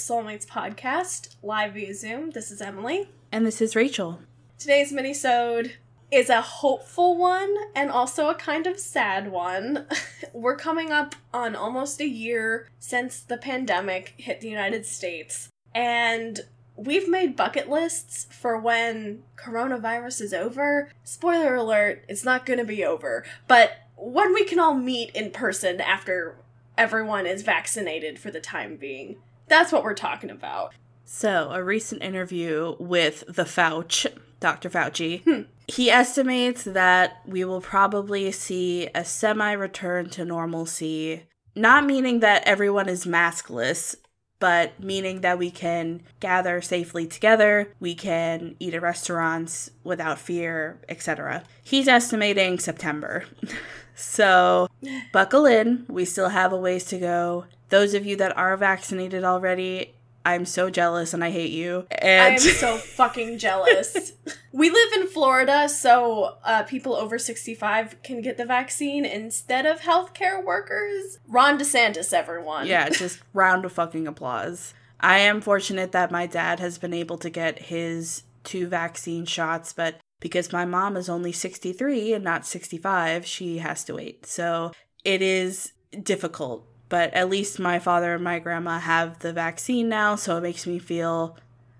Soulmates Podcast, live via Zoom. This is Emily. And this is Rachel. Today's minisode is a hopeful one and also a kind of sad one. We're coming up on almost a year since the pandemic hit the United States, and we've made bucket lists for when coronavirus is over. Spoiler alert, it's not going to be over, but when we can all meet in person after everyone is vaccinated for the time being. That's what we're talking about. So, a recent interview with the Fauci, Dr. Fauci, hmm. he estimates that we will probably see a semi return to normalcy, not meaning that everyone is maskless, but meaning that we can gather safely together, we can eat at restaurants without fear, etc. He's estimating September. so, buckle in. We still have a ways to go. Those of you that are vaccinated already, I'm so jealous and I hate you. And I am so fucking jealous. we live in Florida, so uh, people over 65 can get the vaccine instead of healthcare workers. Ron DeSantis, everyone. Yeah, just round of fucking applause. I am fortunate that my dad has been able to get his two vaccine shots, but because my mom is only 63 and not 65, she has to wait. So it is difficult but at least my father and my grandma have the vaccine now, so it makes me feel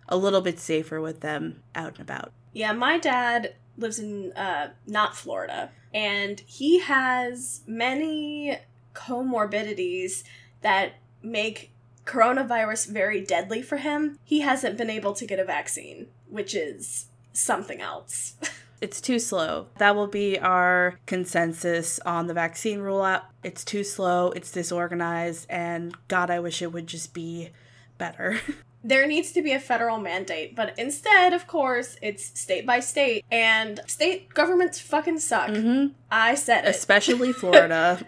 a little bit safer with them out and about. Yeah, my dad lives in uh, not Florida, and he has many comorbidities that make coronavirus very deadly for him. He hasn't been able to get a vaccine, which is something else. It's too slow. That will be our consensus on the vaccine rollout. It's too slow, it's disorganized, and God, I wish it would just be better. there needs to be a federal mandate, but instead, of course, it's state by state, and state governments fucking suck. Mm-hmm. I said it. Especially Florida.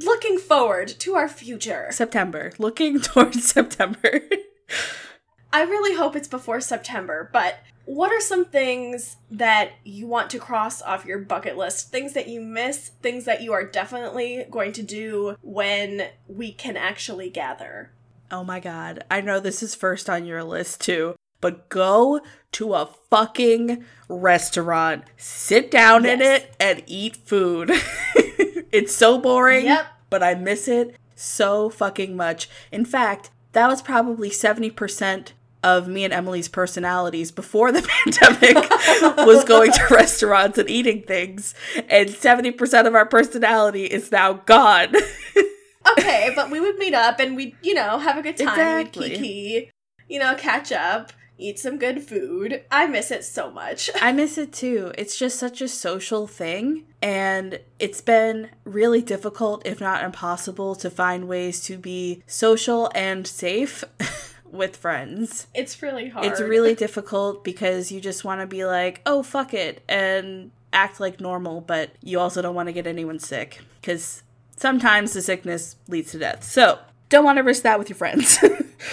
Looking forward to our future. September. Looking towards September. I really hope it's before September, but what are some things that you want to cross off your bucket list? Things that you miss, things that you are definitely going to do when we can actually gather? Oh my god. I know this is first on your list too, but go to a fucking restaurant, sit down yes. in it, and eat food. it's so boring, yep. but I miss it so fucking much. In fact, that was probably 70% of me and Emily's personalities before the pandemic was going to restaurants and eating things, and 70% of our personality is now gone. okay, but we would meet up and we'd, you know, have a good time. Exactly. We'd kiki, you know, catch up, eat some good food. I miss it so much. I miss it too. It's just such a social thing, and it's been really difficult, if not impossible, to find ways to be social and safe with friends. It's really hard. It's really difficult because you just want to be like, oh, fuck it, and act like normal, but you also don't want to get anyone sick because sometimes the sickness leads to death. So don't want to risk that with your friends.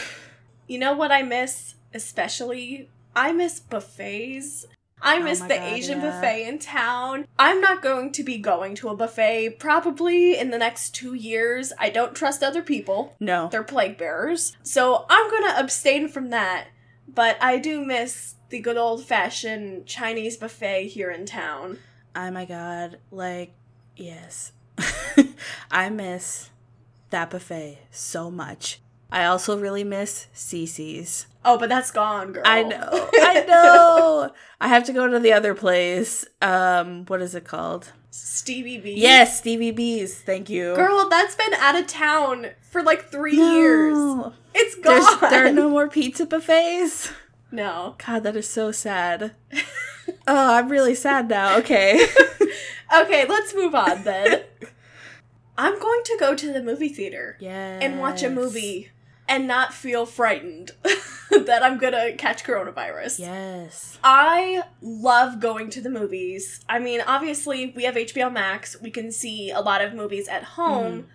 you know what I miss especially? I miss buffets. I oh miss oh the God, Asian yeah. buffet in town. I'm not going to be going to a buffet probably in the next two years. I don't trust other people. No. They're plague bearers. So I'm going to abstain from that. But I do miss the good old fashioned Chinese buffet here in town. Oh my God. Like, yes. I miss that buffet so much. I also really miss Cicis. Oh, but that's gone, girl. I know. I know. I have to go to the other place. Um, what is it called? Stevi B's. Yes, Stevi B's. Thank you. Girl, that's been out of town for like three no. years. It's gone. There's, there are no more pizza buffets. No. God, that is so sad. oh, I'm really sad now. Okay. okay, let's move on then. I'm going to go to the movie theater. Yes. And watch a movie and not feel frightened that I'm gonna catch coronavirus. Yes. I love going to the movies. I mean, obviously, we have HBO Max, we can see a lot of movies at home, mm.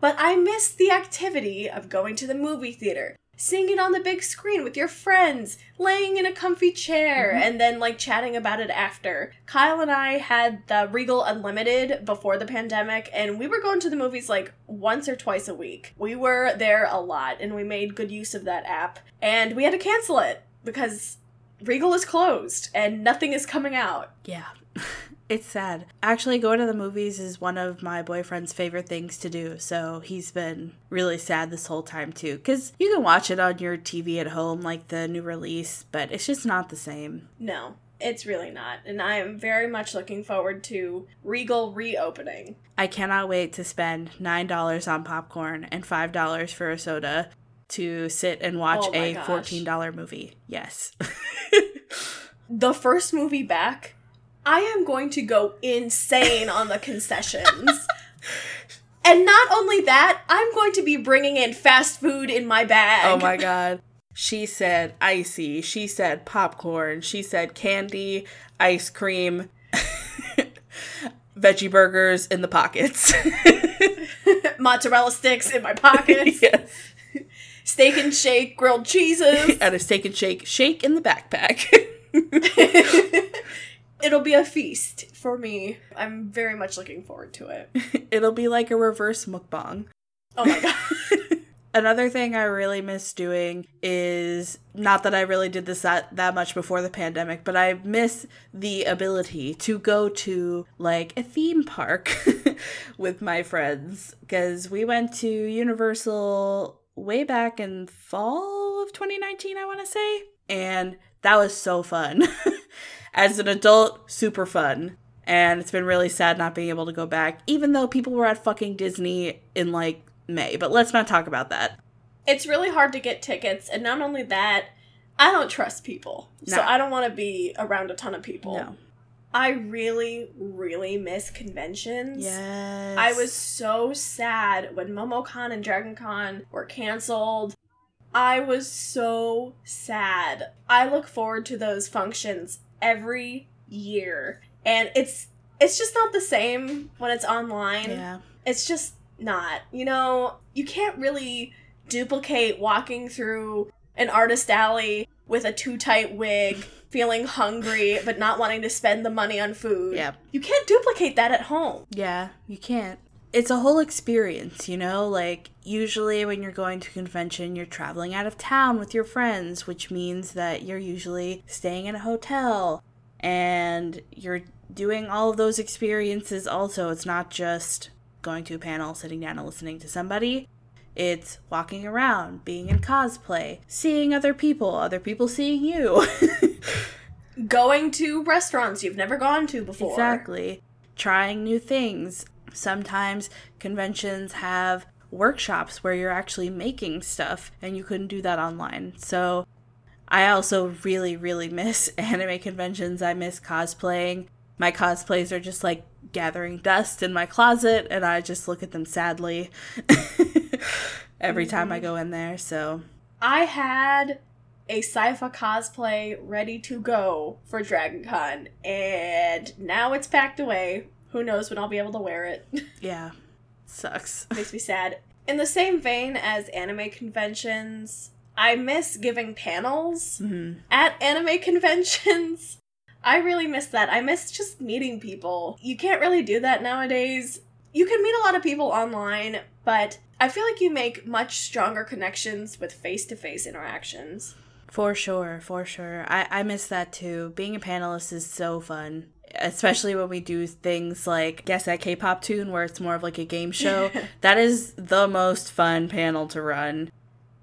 but I miss the activity of going to the movie theater, seeing it on the big screen with your friends, laying in a comfy chair, Mhm. and then like chatting about it after. Kyle and I had the Regal Unlimited before the pandemic, and we were going to the movies like once or twice a week. We were there a lot, and we made good use of that app, and we had to cancel it because Regal is closed and nothing is coming out. Yeah. It's sad. Actually, going to the movies is one of my boyfriend's favorite things to do. So he's been really sad this whole time, too. Because you can watch it on your TV at home, like the new release, but it's just not the same. No, it's really not. And I am very much looking forward to Regal reopening. I cannot wait to spend $9 on popcorn and $5 for a soda to sit and watch Oh a gosh. $14 movie. Yes. The first movie back, I am going to go insane on the concessions. And not only that, I'm going to be bringing in fast food in my bag. Oh my god. She said icy. She said popcorn. She said candy, ice cream, veggie burgers in the pockets. Mozzarella sticks in my pockets. yes. Steak and shake, grilled cheeses. And a steak and shake shake in the backpack. It'll be a feast for me. I'm very much looking forward to it. It'll be like a reverse mukbang. Oh my god. Another thing I really miss doing is not that I really did this that, that much before the pandemic, but I miss the ability to go to like a theme park with my friends because we went to Universal way back in fall of 2019, I want to say, and that was so fun. As an adult, super fun. And it's been really sad not being able to go back, even though people were at fucking Disney in like May. But let's not talk about that. it's really hard to get tickets, and not only that, I don't trust people. So I don't want to be around a ton of people. No. I really, really miss conventions. Yes. I was so sad when MomoCon and DragonCon were canceled. I was so sad. I look forward to those functions every year. And it's it's just not the same when it's online. Yeah. It's just not. You know, you can't really duplicate walking through an artist alley with a too tight wig, feeling hungry but not wanting to spend the money on food. Yeah. You can't duplicate that at home. Yeah. You can't. It's a whole experience, you know? Like, usually when you're going to convention, you're traveling out of town with your friends, which means that you're usually staying in a hotel and you're doing all of those experiences also. It's not just going to a panel, sitting down and listening to somebody. It's walking around, being in cosplay, seeing other people, other people seeing you. Going to restaurants you've never gone to before. Exactly. Trying new things. Sometimes conventions have workshops where you're actually making stuff and you couldn't do that online. So I also really, really miss anime conventions. I miss cosplaying. My cosplays are just like gathering dust in my closet and I just look at them sadly every time I mm-hmm. go in there. So I had a Sypha cosplay ready to go for Dragon Con and now it's packed away. Who knows when I'll be able to wear it? yeah, sucks. Makes me sad. In the same vein as anime conventions, I miss giving panels hmm at anime conventions. I really miss that. I miss just meeting people. You can't really do that nowadays. You can meet a lot of people online, but I feel like you make much stronger connections with face to face interactions. For sure, for sure. I, I miss that too. Being a panelist is so fun. Especially when we do things like Guess That K pop tune, where it's more of like a game show. that is the most fun panel to run.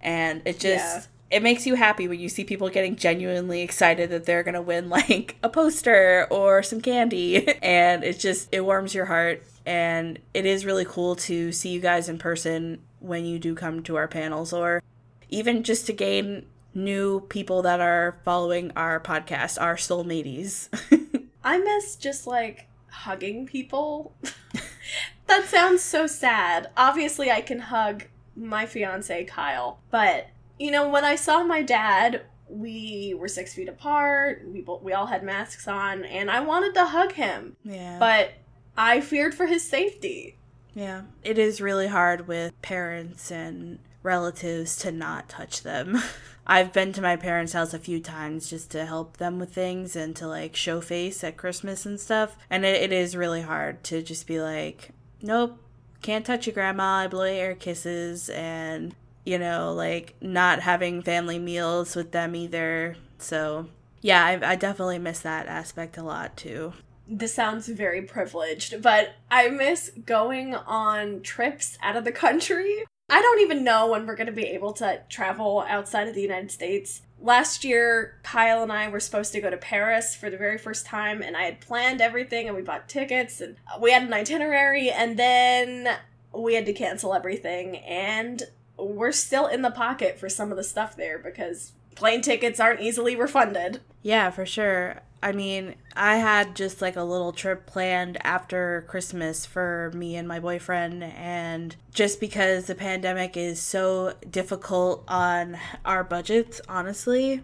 And it just. Yeah. It makes you happy when you see people getting genuinely excited that they're gonna win like a poster or some candy. And it just, it warms your heart. And it is really cool to see you guys in person when you do come to our panels or even just to gain new people that are following our podcast, our soulmates. I miss just like hugging people. that sounds so sad. Obviously, I can hug my fiance Kyle, but you know, when I saw my dad, we were six feet apart. We bo- we all had masks on, and I wanted to hug him, yeah. but I feared for his safety. Yeah, it is really hard with parents and relatives to not touch them. I've been to my parents' house a few times just to help them with things and to like show face at Christmas and stuff. And it, it is really hard to just be like, nope, can't touch your grandma. I blow air kisses and, you know, like not having family meals with them either. So, yeah, I, I definitely miss that aspect a lot too this sounds very privileged, but I miss going on trips out of the country. I don't even know when we're going to be able to travel outside of the United States. Last year, Kyle and I were supposed to go to Paris for the very first time, and I had planned everything, and we bought tickets, and we had an itinerary, and then we had to cancel everything, and we're still in the pocket for some of the stuff there because plane tickets aren't easily refunded. Yeah, for sure. I mean, I had just like a little trip planned after Christmas for me and my boyfriend, and just because the pandemic is so difficult on our budgets, honestly,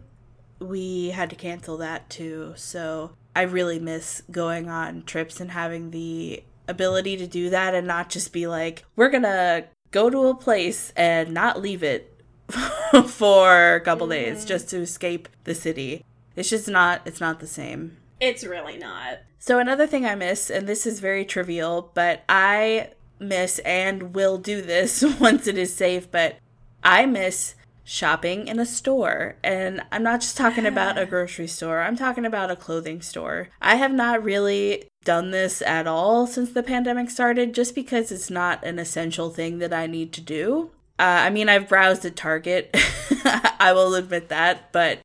we had to cancel that too. So I really miss going on trips and having the ability to do that and not just be like, we're gonna go to a place and not leave it for a couple mm. days just to escape the city. It's just not it's not the same. It's really not. So another thing I miss and this is very trivial, but I miss and will do this once it is safe, but I miss shopping in a store. And I'm not just talking about a grocery store, I'm talking about a clothing store. I have not really done this at all since the pandemic started just because it's not an essential thing that I need to do. Uh, I mean, I've browsed at Target, I will admit that, but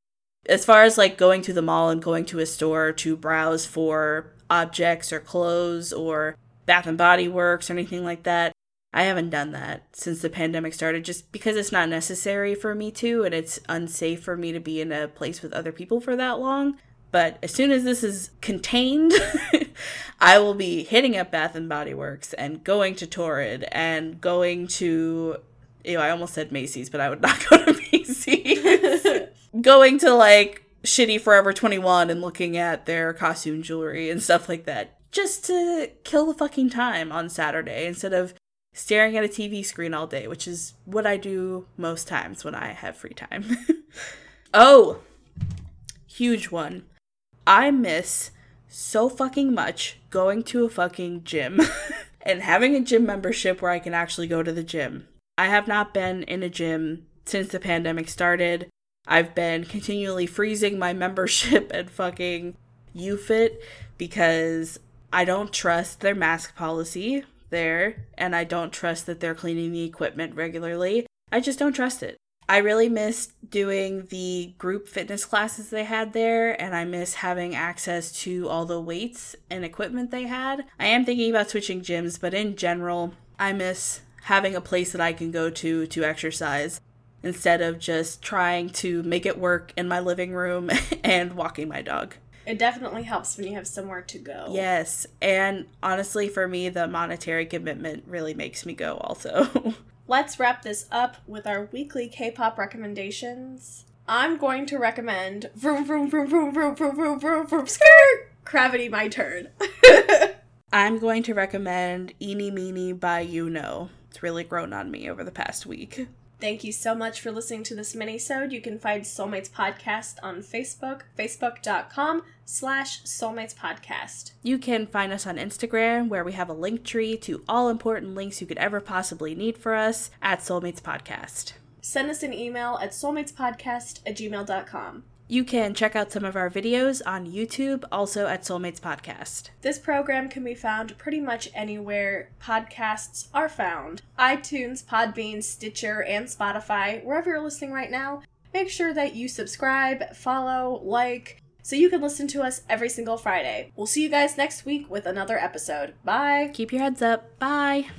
as far as like going to the mall and going to a store to browse for objects or clothes or Bath and Body Works or anything like that, I haven't done that since the pandemic started just because it's not necessary for me to and it's unsafe for me to be in a place with other people for that long. But as soon as this is contained, I will be hitting up Bath and Body Works and going to Torrid and going to you know, I almost said Macy's, but I would not go to Macy's. going to like shitty Forever 21 and looking at their costume jewelry and stuff like that just to kill the fucking time on Saturday instead of staring at a TV screen all day, which is what I do most times when I have free time. oh, huge one. I miss so fucking much going to a fucking gym and having a gym membership where I can actually go to the gym. I have not been in a gym since the pandemic started. I've been continually freezing my membership at fucking YouFit because I don't trust their mask policy there and I don't trust that they're cleaning the equipment regularly. I just don't trust it. I really miss doing the group fitness classes they had there, and I miss having access to all the weights and equipment they had. I am thinking about switching gyms, but in general, I miss having a place that I can go to to exercise instead of just trying to make it work in my living room and walking my dog. It definitely helps when you have somewhere to go. Yes. And honestly, for me, the monetary commitment really makes me go also. Let's wrap this up with our weekly K pop recommendations. I'm going to recommend vroom vroom vroom vroom vroom vroom vroom vroom vroom skirt Gravity my turn. I'm going to recommend Eeny Meeny by You Know. It's really grown on me over the past week. Thank you so much for listening to this mini-sode. You can find Soulmates Podcast on Facebook, facebook.com slash Soulmates Podcast. You can find us on Instagram, where we have a link tree to all important links you could ever possibly need for us at Soulmates Podcast. Send us an email at soulmatespodcast at gmail.com. You can check out some of our videos on YouTube, also at Soulmates Podcast. This program can be found pretty much anywhere podcasts are found iTunes, Podbean, Stitcher, and Spotify, wherever you're listening right now. Make sure that you subscribe, follow, like, so you can listen to us every single Friday. We'll see you guys next week with another episode. Bye. Keep your heads up. Bye.